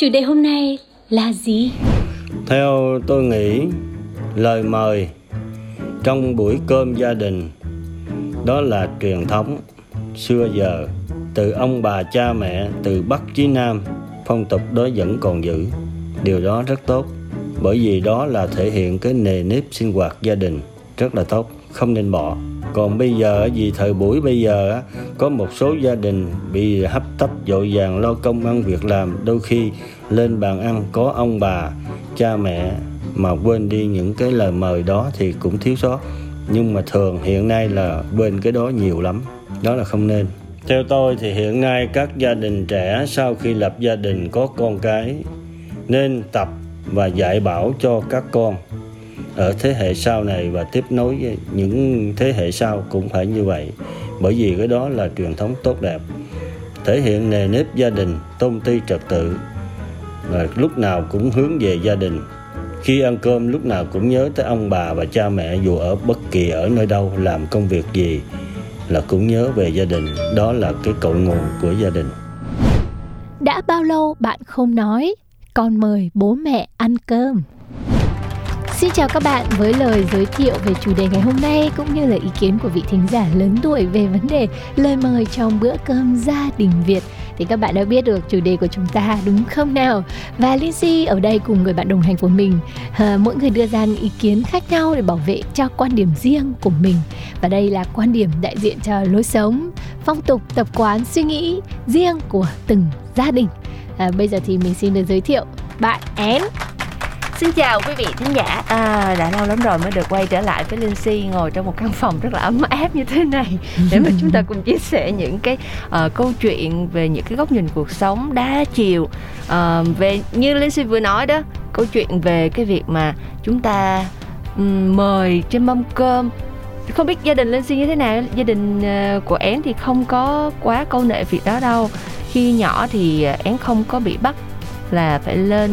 Chủ đề hôm nay là gì? Theo tôi nghĩ, lời mời trong buổi cơm gia đình đó là truyền thống xưa giờ từ ông bà cha mẹ từ Bắc chí Nam phong tục đó vẫn còn giữ điều đó rất tốt bởi vì đó là thể hiện cái nề nếp sinh hoạt gia đình rất là tốt không nên bỏ còn bây giờ vì thời buổi bây giờ á, có một số gia đình bị hấp tấp vội vàng lo công ăn việc làm đôi khi lên bàn ăn, có ông bà, cha mẹ mà quên đi những cái lời mời đó thì cũng thiếu sót. Nhưng mà thường hiện nay là quên cái đó nhiều lắm, đó là không nên. Theo tôi thì hiện nay các gia đình trẻ sau khi lập gia đình có con cái nên tập và dạy bảo cho các con ở thế hệ sau này và tiếp nối với những thế hệ sau cũng phải như vậy. Bởi vì cái đó là truyền thống tốt đẹp. Thể hiện nề nếp gia đình, tôn ti trật tự và lúc nào cũng hướng về gia đình. Khi ăn cơm, lúc nào cũng nhớ tới ông bà và cha mẹ dù ở bất kỳ ở nơi đâu, làm công việc gì là cũng nhớ về gia đình. Đó là cái cội nguồn của gia đình. Đã bao lâu bạn không nói, Con mời bố mẹ ăn cơm? Xin chào các bạn với lời giới thiệu về chủ đề ngày hôm nay cũng như là ý kiến của vị thính giả lớn tuổi về vấn đề lời mời trong bữa cơm gia đình Việt thì các bạn đã biết được chủ đề của chúng ta đúng không nào? Và Lindsay ở đây cùng người bạn đồng hành của mình, à, mỗi người đưa ra những ý kiến khác nhau để bảo vệ cho quan điểm riêng của mình. Và đây là quan điểm đại diện cho lối sống, phong tục, tập quán, suy nghĩ riêng của từng gia đình. À, bây giờ thì mình xin được giới thiệu bạn Én Xin chào quý vị thính giả. À, Đã lâu lắm rồi mới được quay trở lại với Linh Si Ngồi trong một căn phòng rất là ấm áp như thế này. Để mà chúng ta cùng chia sẻ những cái uh, câu chuyện Về những cái góc nhìn cuộc sống đa chiều. Uh, Về như Linh Si vừa nói đó Câu chuyện về cái việc mà chúng ta um, mời trên mâm cơm. Không biết gia đình Linh Si như thế nào? Gia đình uh, của Én thì không có quá câu nệ việc đó đâu. Khi nhỏ thì Én không có bị bắt là phải lên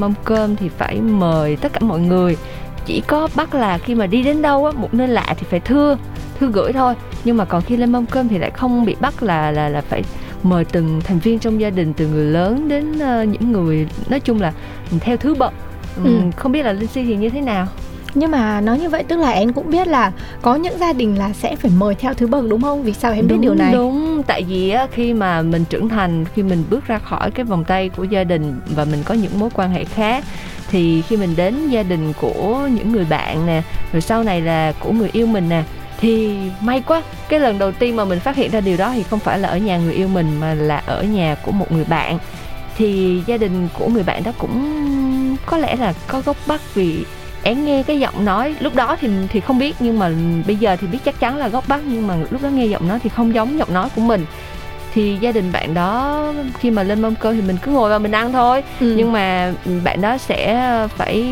mâm cơm thì phải mời tất cả mọi người chỉ có bắt là khi mà đi đến đâu á một nơi lạ thì phải thưa thư gửi thôi nhưng mà còn khi lên mâm cơm thì lại không bị bắt là là là phải mời từng thành viên trong gia đình từ người lớn đến uh, những người nói chung là theo thứ bậc Ừ. ừ. không biết là linh si thì như thế nào nhưng mà nói như vậy tức là em cũng biết là có những gia đình là sẽ phải mời theo thứ bậc đúng không? Vì sao em biết đúng, điều này? đúng. Tại vì khi mà mình trưởng thành khi mình bước ra khỏi cái vòng tay của gia đình và mình có những mối quan hệ khác thì khi mình đến gia đình của những người bạn nè rồi sau này là của người yêu mình nè thì may quá cái lần đầu tiên mà mình phát hiện ra điều đó thì không phải là ở nhà người yêu mình mà là ở nhà của một người bạn. Thì gia đình của người bạn đó cũng có lẽ là có gốc bắc vì én nghe cái giọng nói lúc đó thì thì không biết nhưng mà bây giờ thì biết chắc chắn là gốc bắc nhưng mà lúc đó nghe giọng nói thì không giống giọng nói của mình. Thì gia đình bạn đó khi mà lên mâm cơm thì mình cứ ngồi vào mình ăn thôi. Ừ. nhưng mà bạn đó sẽ phải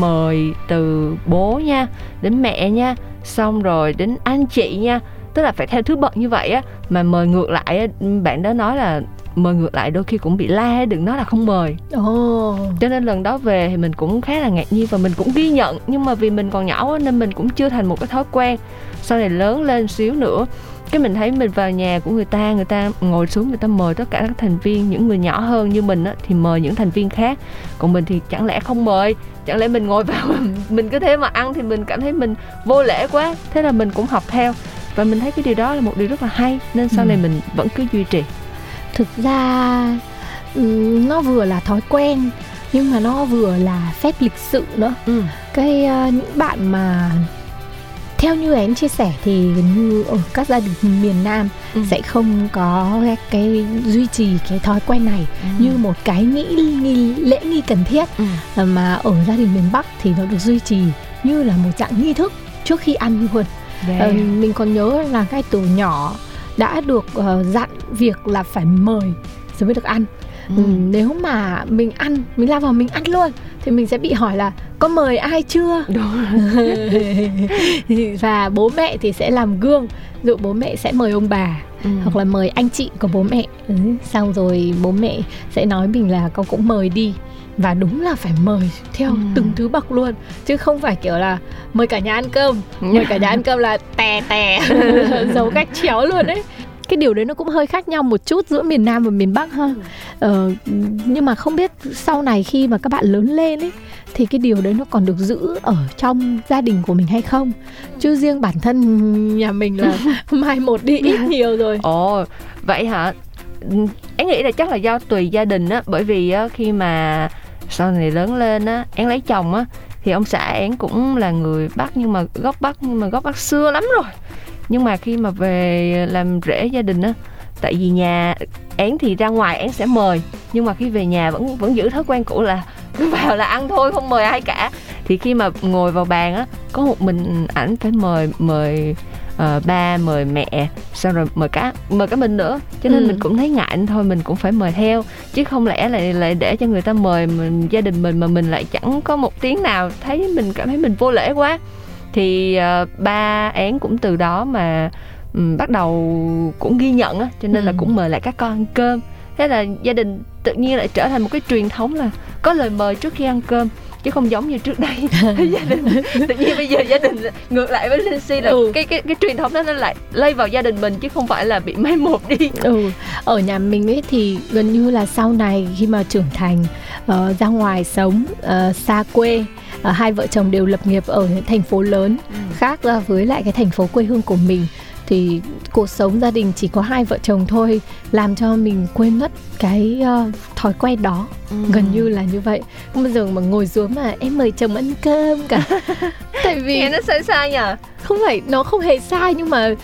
mời từ bố nha đến mẹ nha xong rồi đến anh chị nha. Tức là phải theo thứ bậc như vậy á mà mời ngược lại á, bạn đó nói là mời ngược lại đôi khi cũng bị la đừng nói là không mời. Ồ. Cho nên lần đó về thì mình cũng khá là ngạc nhiên và mình cũng ghi nhận nhưng mà vì mình còn nhỏ nên mình cũng chưa thành một cái thói quen. Sau này lớn lên xíu nữa cái mình thấy mình vào nhà của người ta người ta ngồi xuống người ta mời tất cả các thành viên những người nhỏ hơn như mình á, thì mời những thành viên khác. Còn mình thì chẳng lẽ không mời? Chẳng lẽ mình ngồi vào mình cứ thế mà ăn thì mình cảm thấy mình vô lễ quá. Thế là mình cũng học theo. Và mình thấy cái điều đó là một điều rất là hay nên sau Ừ. này mình vẫn cứ duy trì thực ra ừm, nó vừa là thói quen nhưng mà nó vừa là phép lịch sự nữa ừ. cái ờ, những bạn mà theo như em chia sẻ thì như ở các gia đình miền Nam Ừ. sẽ không có cái, cái duy trì cái thói quen này như một cái nghĩ nghi lễ nghi cần thiết Ừ. mà ở gia đình miền Bắc thì nó được duy trì như là một dạng nghi thức trước khi ăn luôn Yeah. Ờ, mình còn nhớ là cái từ nhỏ đã được ờ, dặn việc là phải mời rồi mới được ăn. Ừ. nếu mà mình ăn mình lao vào mình ăn luôn thì mình sẽ bị hỏi là có mời ai chưa? Đúng và bố mẹ thì sẽ làm gương dụ bố mẹ sẽ mời ông bà Ừ. hoặc là mời anh chị của bố mẹ. Ừ, xong rồi bố mẹ sẽ nói mình là con cũng mời đi. Và đúng là phải mời theo Ừ. từng thứ bậc luôn. Chứ không phải kiểu là mời cả nhà ăn cơm. Mời cả nhà ăn cơm là tè tè giấu cách chéo luôn đấy cái điều đấy nó cũng hơi khác nhau một chút giữa miền Nam và miền Bắc ha ờ, nhưng mà không biết sau này khi mà các bạn lớn lên ấy thì cái điều đấy nó còn được giữ ở trong gia đình của mình hay không chứ riêng bản thân nhà mình là mai một đi ít nhiều rồi Ồ, vậy hả? Ừ, Em nghĩ là chắc là do tùy gia đình á, bởi vì á, khi mà sau này lớn lên á, em lấy chồng á, thì ông xã em cũng là người Bắc nhưng mà gốc Bắc nhưng mà gốc Bắc xưa lắm rồi. Nhưng mà khi mà về làm rễ gia đình á, tại vì nhà én thì ra ngoài én sẽ mời nhưng mà khi về nhà vẫn vẫn giữ thói quen cũ là cứ vào là ăn thôi không mời ai cả. Thì khi mà ngồi vào bàn á có một mình ảnh phải mời mời ờ, ba mời mẹ xong rồi mời cả mời cả mình nữa. Cho nên Ừ. mình cũng thấy ngại thôi mình cũng phải mời theo. Chứ không lẽ lại lại để cho người ta mời mình gia đình mình mà mình lại chẳng có một tiếng nào thấy mình cảm thấy mình vô lễ quá thì ờ, ba én cũng từ đó mà ừm, bắt đầu cũng ghi nhận á cho nên là Ừ. cũng mời lại các con ăn cơm thế là gia đình tự nhiên lại trở thành một cái truyền thống là có lời mời trước khi ăn cơm chứ không giống như trước đây gia đình tự nhiên bây giờ gia đình ngược lại với Linh Si là Ừ. cái cái cái truyền thống đó nó lại lây vào gia đình mình chứ không phải là bị mai một đi ừ ở nhà mình ấy thì gần như là sau này khi mà trưởng thành ờ, ra ngoài sống ờ, xa quê ờ, hai vợ chồng đều lập nghiệp ở những thành phố lớn khác ra với lại cái thành phố quê hương của mình. Thì cuộc sống gia đình chỉ có hai vợ chồng thôi làm cho mình quên mất cái ờ, thói quen đó. Gần như là như vậy. Không bao giờ mà ngồi xuống mà em mời chồng ăn cơm cả. Tại vì nghe nó sai sai nhờ. Không phải nó không hề sai nhưng mà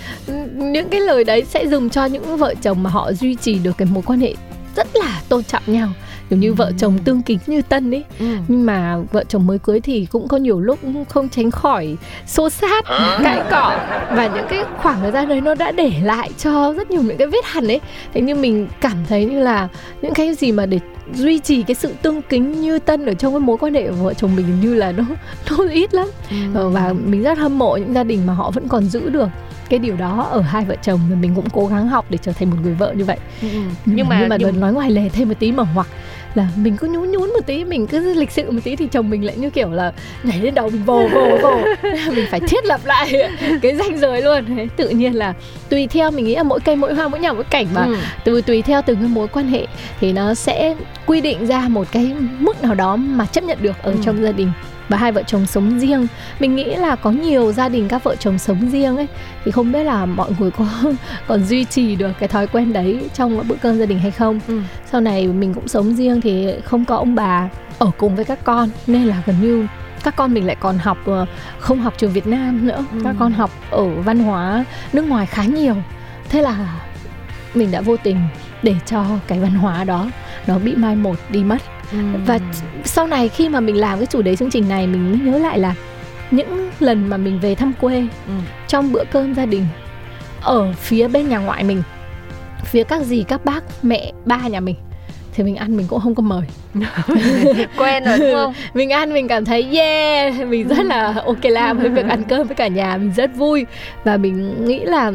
những cái lời đấy sẽ dùng cho những vợ chồng mà họ duy trì được cái mối quan hệ rất là tôn trọng nhau kiểu như vợ chồng tương kính như tân ấy. Nhưng mà vợ chồng mới cưới thì cũng có nhiều lúc không tránh khỏi xô xát cãi cọ. Và những cái khoảng thời gian đấy nó đã để lại cho rất nhiều những cái vết hằn ấy. Thế nhưng mình cảm thấy như là những cái gì mà để duy trì cái sự tương kính như tân ở trong cái mối quan hệ của vợ chồng mình như là nó nó ít lắm. Ờ, và mình rất hâm mộ những gia đình mà họ vẫn còn giữ được cái điều đó ở hai vợ chồng. Và mình cũng cố gắng học để trở thành một người vợ như vậy. Nhưng mà nhưng mà nhưng- nói ngoài lề thêm một tí mà hoặc là mình cứ nhún nhún một tí mình cứ lịch sự một tí thì chồng mình lại như kiểu là nhảy lên đầu mình vồ vồ vồ mình phải thiết lập lại cái ranh giới luôn Thế tự nhiên là tùy theo mình nghĩ là mỗi cây mỗi hoa mỗi nhà mỗi cảnh mà Ừ. từ tùy theo từng cái mối quan hệ thì nó sẽ quy định ra một cái mức nào đó mà chấp nhận được ở Ừ. trong gia đình và hai vợ chồng sống riêng. Mình nghĩ là có nhiều gia đình các vợ chồng sống riêng ấy thì không biết là mọi người có còn duy trì được cái thói quen đấy trong bữa cơm gia đình hay không. Ừ. sau này mình cũng sống riêng thì không có ông bà ở cùng với các con nên là gần như các con mình lại còn học ờ, không học trường Việt Nam nữa. Ừ. các con học ở văn hóa nước ngoài khá nhiều. Thế là mình đã vô tình để cho cái văn hóa đó nó bị mai một đi mất và sau này khi mà mình làm cái chủ đề chương trình này mình mới nhớ lại là những lần mà mình về thăm quê Ừ. trong bữa cơm gia đình ở phía bên nhà ngoại mình phía các dì các bác mẹ ba nhà mình thì mình ăn mình cũng không có mời. Quen rồi đúng không? Mình ăn mình cảm thấy yeah mình rất là ok làm với việc ăn cơm với cả nhà mình rất vui. Và mình nghĩ là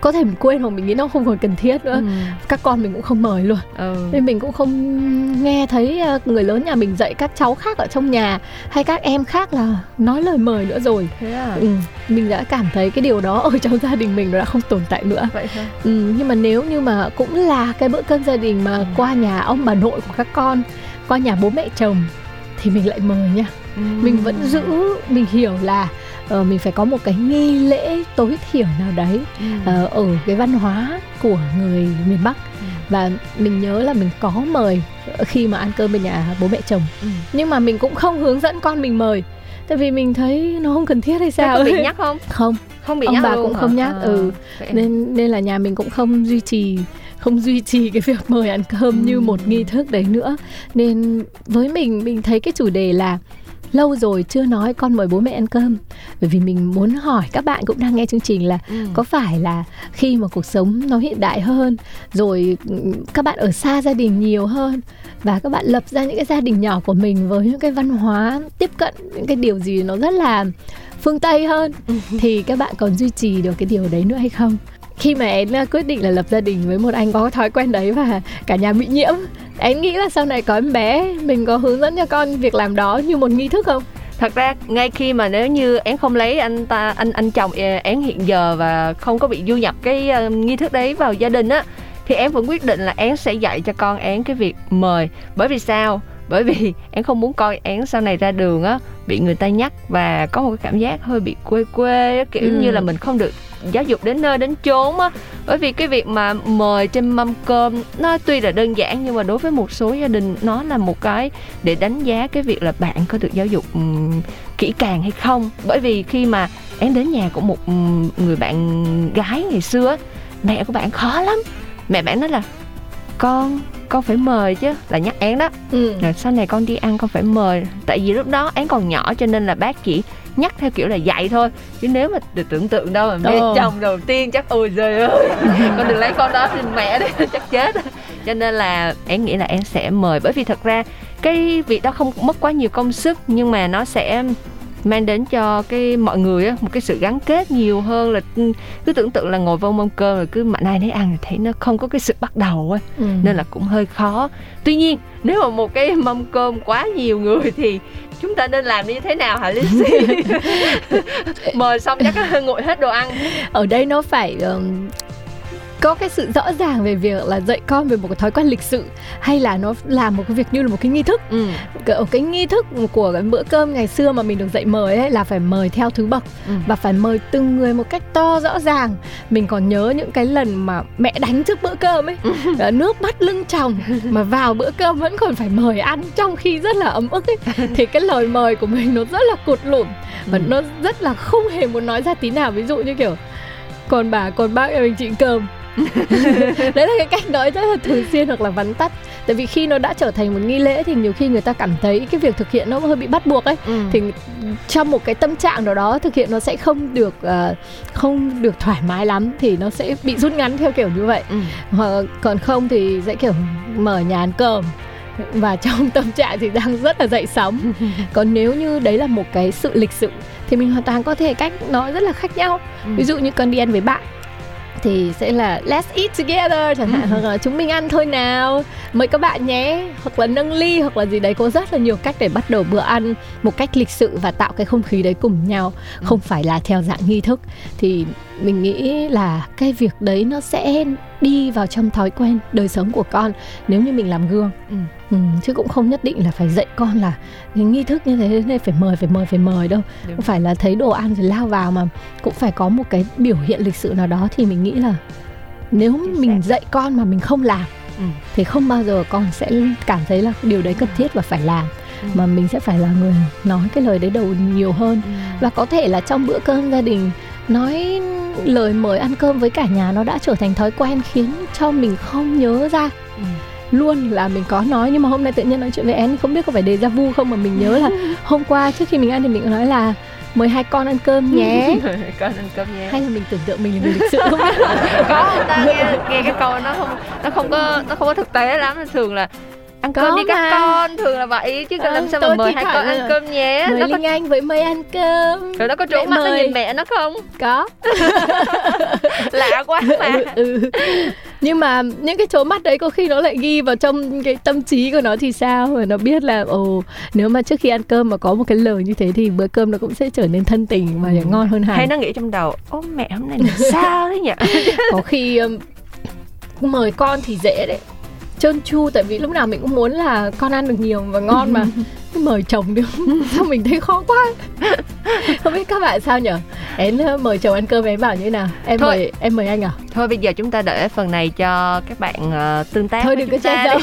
có thể mình quên hoặc mình nghĩ nó không còn cần thiết nữa. Các con mình cũng không mời luôn. Ừ. nên mình cũng không nghe thấy ờ, người lớn nhà mình dạy các cháu khác ở trong nhà hay các em khác là nói lời mời nữa rồi. Thế à? Ừ, mình đã cảm thấy cái điều đó ở trong gia đình mình nó đã không tồn tại nữa. Vậy hả? Ừ, nhưng mà nếu như mà cũng là cái bữa cơm gia đình mà qua nhà ông bà nội của các con qua nhà bố mẹ chồng thì mình lại mời nha. Mình vẫn giữ mình hiểu là ờ, mình phải có một cái nghi lễ tối thiểu nào đấy ờ, ở cái văn hóa của người miền Bắc. Ừ. và mình nhớ là mình có mời khi mà ăn cơm bên nhà bố mẹ chồng. Ừ. nhưng mà mình cũng không hướng dẫn con mình mời tại vì mình thấy nó không cần thiết hay sao có bị nhắc không? Không. Không bị Ông nhắc bà luôn cũng hả? không nhắc, À, ừ. vậy nên nên là nhà mình cũng không duy trì không duy trì cái việc mời ăn cơm như một nghi thức đấy nữa. Nên với mình mình thấy cái chủ đề là lâu rồi chưa nói con mời bố mẹ ăn cơm. Bởi vì mình muốn hỏi các bạn cũng đang nghe chương trình là ừ. có phải là khi mà cuộc sống nó hiện đại hơn rồi ừ, các bạn ở xa gia đình nhiều hơn và các bạn lập ra những cái gia đình nhỏ của mình với những cái văn hóa tiếp cận những cái điều gì nó rất là phương tây hơn thì các bạn còn duy trì được cái điều đấy nữa hay không khi mà em à, quyết định là lập gia đình với một anh có thói quen đấy và cả nhà bị nhiễm em nghĩ là sau này có em bé mình có hướng dẫn cho con việc làm đó như một nghi thức không? Thật ra ngay khi mà nếu như én không lấy anh ta anh anh chồng én hiện giờ và không có bị du nhập cái uh, nghi thức đấy vào gia đình á thì em vẫn quyết định là én sẽ dạy cho con én cái việc mời. Bởi vì sao? Bởi vì em không muốn coi én sau này ra đường á bị người ta nhắc và có một cái cảm giác hơi bị quê quê kiểu ừ. như là mình không được giáo dục đến nơi đến chốn á. Bởi vì cái việc mà mời trên mâm cơm nó tuy là đơn giản nhưng mà đối với một số gia đình nó là một cái để đánh giá cái việc là bạn có được giáo dục um, kỹ càng hay không. Bởi vì khi mà em đến nhà của một người bạn gái ngày xưa mẹ của bạn khó lắm. Mẹ bạn nói là con con phải mời chứ là nhắc én đó ừ. rồi sau này con đi ăn con phải mời tại vì lúc đó én còn nhỏ cho nên là bác chỉ nhắc theo kiểu là dạy thôi chứ nếu mà được tưởng tượng đâu mà mẹ ừ. chồng đầu tiên chắc ôi trời ơi con đừng lấy con đó thì mẹ đấy chắc chết cho nên là én nghĩ là em sẽ mời bởi vì thật ra cái việc đó không mất quá nhiều công sức nhưng mà nó sẽ mang đến cho cái mọi người á một cái sự gắn kết nhiều hơn là ừ, cứ tưởng tượng là ngồi vô mâm cơm rồi cứ mạnh ai nấy ăn thì thấy nó không có cái sự bắt đầu á ừ. nên là cũng hơi khó. Tuy nhiên nếu mà một cái mâm cơm quá nhiều người thì chúng ta nên làm như thế nào hả Linh mời xong chắc ngồi hết đồ ăn. Ở đây nó phải um, có cái sự rõ ràng về việc là dạy con về một cái thói quen lịch sự hay là nó làm một cái việc như là một cái nghi thức ừ. cái nghi thức của cái bữa cơm ngày xưa mà mình được dạy mời ấy là phải mời theo thứ bậc ừ. và phải mời từng người một cách to rõ ràng mình còn nhớ những cái lần mà mẹ đánh trước bữa cơm ấy ừ. nước mắt lưng tròng mà vào bữa cơm vẫn còn phải mời ăn trong khi rất là ấm ức ấy thì cái lời mời của mình nó rất là cụt lủn và ừ. nó rất là không hề muốn nói ra tí nào ví dụ như kiểu còn bà còn bác em mình chị cơm đấy là cái cách nói rất là thường xuyên hoặc là vắn tắt tại vì khi nó đã trở thành một nghi lễ thì nhiều khi người ta cảm thấy cái việc thực hiện nó hơi bị bắt buộc ấy ừ. thì trong một cái tâm trạng nào đó thực hiện nó sẽ không được uh, không được thoải mái lắm thì nó sẽ bị rút ngắn theo kiểu như vậy ừ. hoặc còn không thì sẽ kiểu mở nhà ăn cơm và trong tâm trạng thì đang rất là dậy sóng còn nếu như đấy là một cái sự lịch sự thì mình hoàn toàn có thể cách nói rất là khác nhau ừ. ví dụ như con đi ăn với bạn thì sẽ là let's eat together chẳng hạn. Hoặc là chúng mình ăn thôi nào. Mời các bạn nhé. Hoặc là nâng ly hoặc là gì đấy. Có rất là nhiều cách để bắt đầu bữa ăn một cách lịch sự và tạo cái không khí đấy cùng nhau. Không phải là theo dạng nghi thức. Thì mình nghĩ là cái việc đấy nó sẽ đi vào trong thói quen đời sống của con nếu như mình làm gương ừ. Ừ, chứ cũng không nhất định là phải dạy con là cái nghi thức như thế nên phải mời phải mời phải mời đâu Đúng. không phải là thấy đồ ăn rồi lao vào mà cũng phải có một cái biểu hiện lịch sự nào đó thì mình nghĩ là nếu mình dạy con mà mình không làm ừ. thì không bao giờ con sẽ cảm thấy là điều đấy cần thiết và phải làm ừ. mà mình sẽ phải là người nói cái lời đấy đầu nhiều hơn ừ. và có thể là trong bữa cơm gia đình nói lời mời ăn cơm với cả nhà nó đã trở thành thói quen khiến cho mình không nhớ ra. Ừ. luôn là mình có nói nhưng mà hôm nay tự nhiên nói chuyện với em không biết có phải đề ra vu không mà mình nhớ là hôm qua trước khi mình ăn thì mình nói là mời hai con ăn cơm nhé. Con ăn cơm nhé. Hay là mình tưởng tượng mình là người lịch sự không? Có ta nghe nghe cái câu nó không nó không có nó không có thực tế lắm. Thường là ăn cơm đi các con thường là vậy chứ ờ, làm sao mà mời hai con ăn cơm nhé. mời nó Linh có... Anh với mời ăn cơm. Rồi nó có trốn mắt mời. nó nhìn mẹ nó không? Có. Lạ quá. Mà ừ, ừ. nhưng mà những cái chỗ mắt đấy có khi nó lại ghi vào trong cái tâm trí của nó thì sao? Và nó biết là ồ nếu mà trước khi ăn cơm mà có một cái lời như thế thì bữa cơm nó cũng sẽ trở nên thân tình và ừ. ngon hơn hẳn. Hay nó nghĩ trong đầu ô mẹ hôm nay là sao thế nhỉ? Có khi um, mời con thì dễ đấy trơn tru tại vì lúc nào mình cũng muốn là con ăn được nhiều và ngon mà. Mời chồng được. Sao mình thấy khó quá. Không biết các bạn sao nhở em ờ, mời chồng ăn cơm em bảo như thế nào? Em thôi, mời em mời anh à? Thôi bây giờ chúng ta đợi phần này cho các bạn uh, tương tác thôi đừng có chơi dấu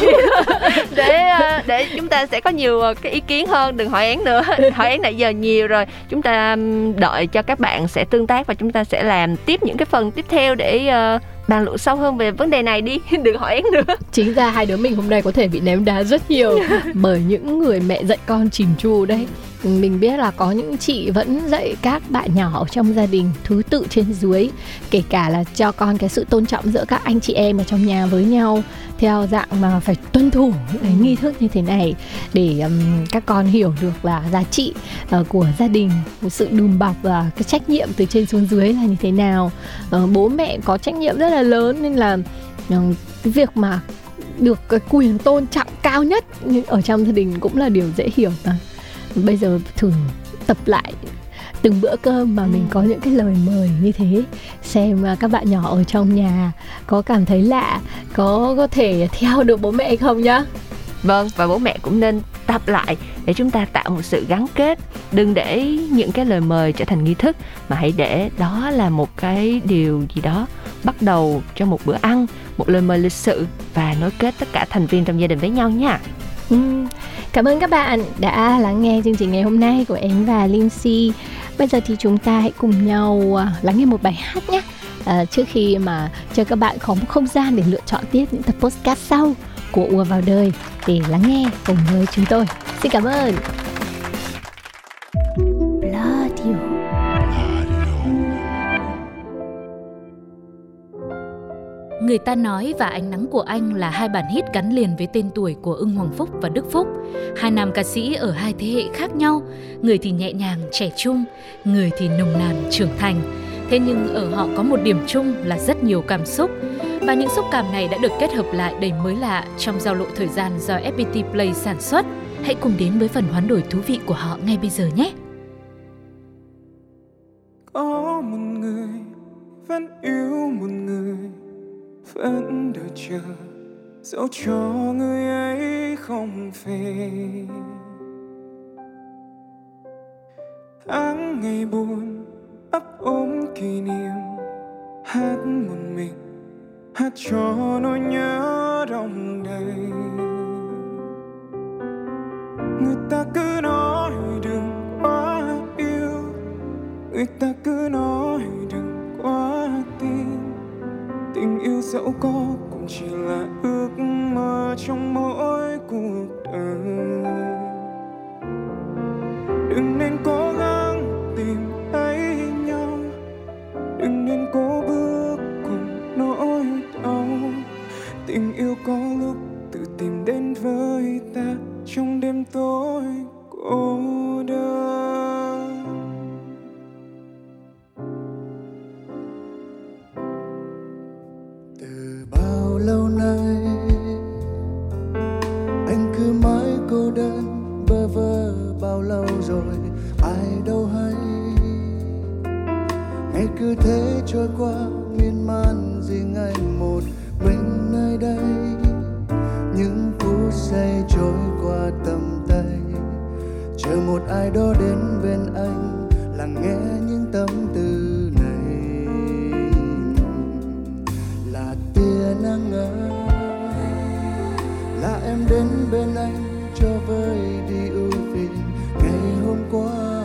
để uh, để chúng ta sẽ có nhiều uh, cái ý kiến hơn. Đừng hỏi én nữa. Hỏi én nãy giờ nhiều rồi. Chúng ta đợi cho các bạn sẽ tương tác và chúng ta sẽ làm tiếp những cái phần tiếp theo để uh, bàn luận sâu hơn về vấn đề này đi đừng hỏi em nữa. Chính ra hai đứa mình hôm nay có thể bị ném đá rất nhiều bởi những người mẹ dạy con chỉnh chu đấy mình biết là có những chị vẫn dạy các bạn nhỏ trong gia đình thứ tự trên dưới kể cả là cho con cái sự tôn trọng giữa các anh chị em ở trong nhà với nhau theo dạng mà phải tuân thủ những cái nghi thức như thế này để um, các con hiểu được là giá trị uh, của gia đình sự đùm bọc và cái trách nhiệm từ trên xuống dưới là như thế nào. Uh, bố mẹ có trách nhiệm rất là lớn nên là uh, cái việc mà được cái quyền tôn trọng cao nhất ở trong gia đình cũng là điều dễ hiểu mà bây giờ thử tập lại từng bữa cơm mà mình có những cái lời mời như thế. Xem các bạn nhỏ ở trong nhà có cảm thấy lạ có có thể theo được bố mẹ không nhá? Vâng và bố mẹ cũng nên tập lại để chúng ta tạo một sự gắn kết. Đừng để những cái lời mời trở thành nghi thức mà hãy để đó là một cái điều gì đó bắt đầu cho một bữa ăn một lời mời lịch sự và nối kết tất cả thành viên trong gia đình với nhau nha Ừ. Cảm ơn các bạn đã lắng nghe chương trình ngày hôm nay của em và Lindsay. Bây giờ thì chúng ta hãy cùng nhau à, lắng nghe một bài hát nhé. À, trước khi mà cho các bạn có một không gian để lựa chọn tiếp những tập podcast sau của ùa vào đời để lắng nghe cùng với chúng tôi. Xin cảm ơn. Người ta nói và ánh nắng của anh là hai bản hit gắn liền với tên tuổi của Ưng Hoàng Phúc và Đức Phúc. Hai nam ca sĩ ở hai thế hệ khác nhau, người thì nhẹ nhàng, trẻ trung, người thì nồng nàn, trưởng thành. Thế nhưng ở họ có một điểm chung là rất nhiều cảm xúc. Và những xúc cảm này đã được kết hợp lại đầy mới lạ trong giao lộ thời gian do FPT Play sản xuất. Hãy cùng đến với phần hoán đổi thú vị của họ ngay bây giờ nhé! Có một người vẫn yêu một người vẫn đợi chờ. Dẫu cho người ấy không về. Tháng ngày buồn ấp ôm kỷ niệm. Hát một mình, hát cho nỗi nhớ đông đầy. Người ta cứ nói đừng quá yêu. Người ta cứ nói dẫu có cũng chỉ là ước mơ trong mỗi cuộc đời. Đừng nên cố gắng tìm thấy nhau, đừng nên cố bước cùng nỗi đau. Tình yêu có lúc tự tìm đến với ta trong đêm tối cô đơn. Nắng ấm là em đến bên anh cho vơi đi ưu phiền ngày hôm qua.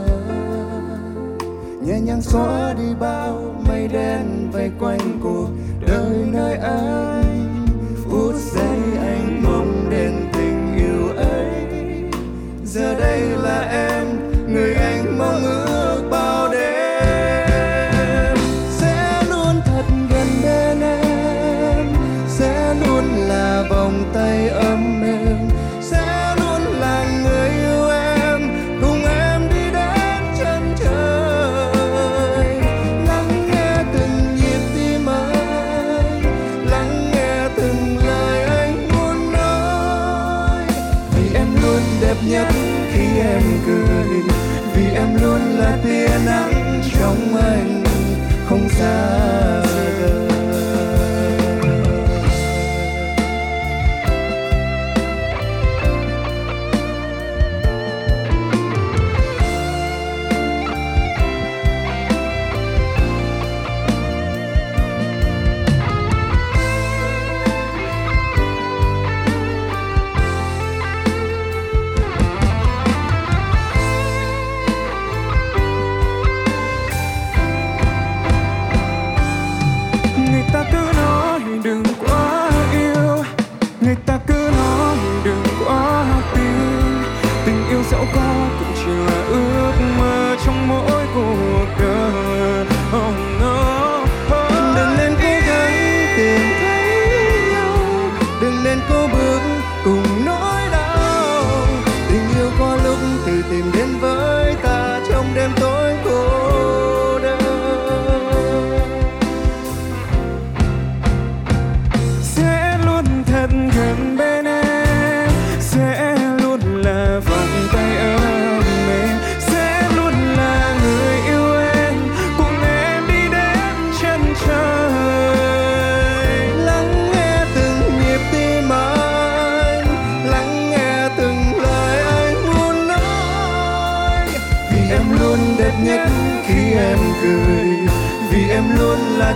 Nhẹ nhàng xóa đi bao mây đen vây quanh cuộc đời nơi anh. Phút giây anh mong đến tình yêu ấy. Giờ đây là em, người anh mong ước.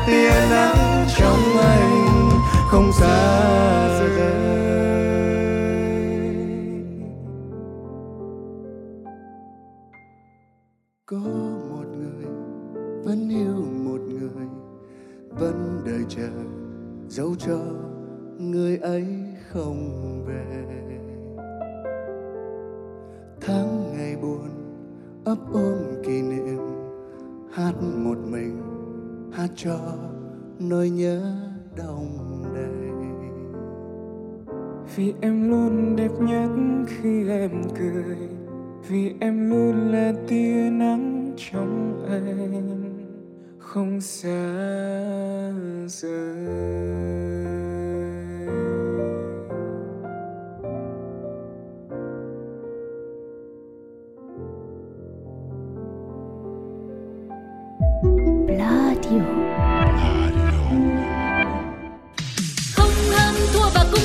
Tia nắng trong anh không xa rời. Có một người vẫn yêu một người, vẫn đợi chờ dẫu cho người ấy không về. Tháng ngày buồn, ấp ôm cho nỗi nhớ đông đầy. Vì em luôn đẹp nhất khi em cười, vì em luôn là tia nắng trong anh không xa rời.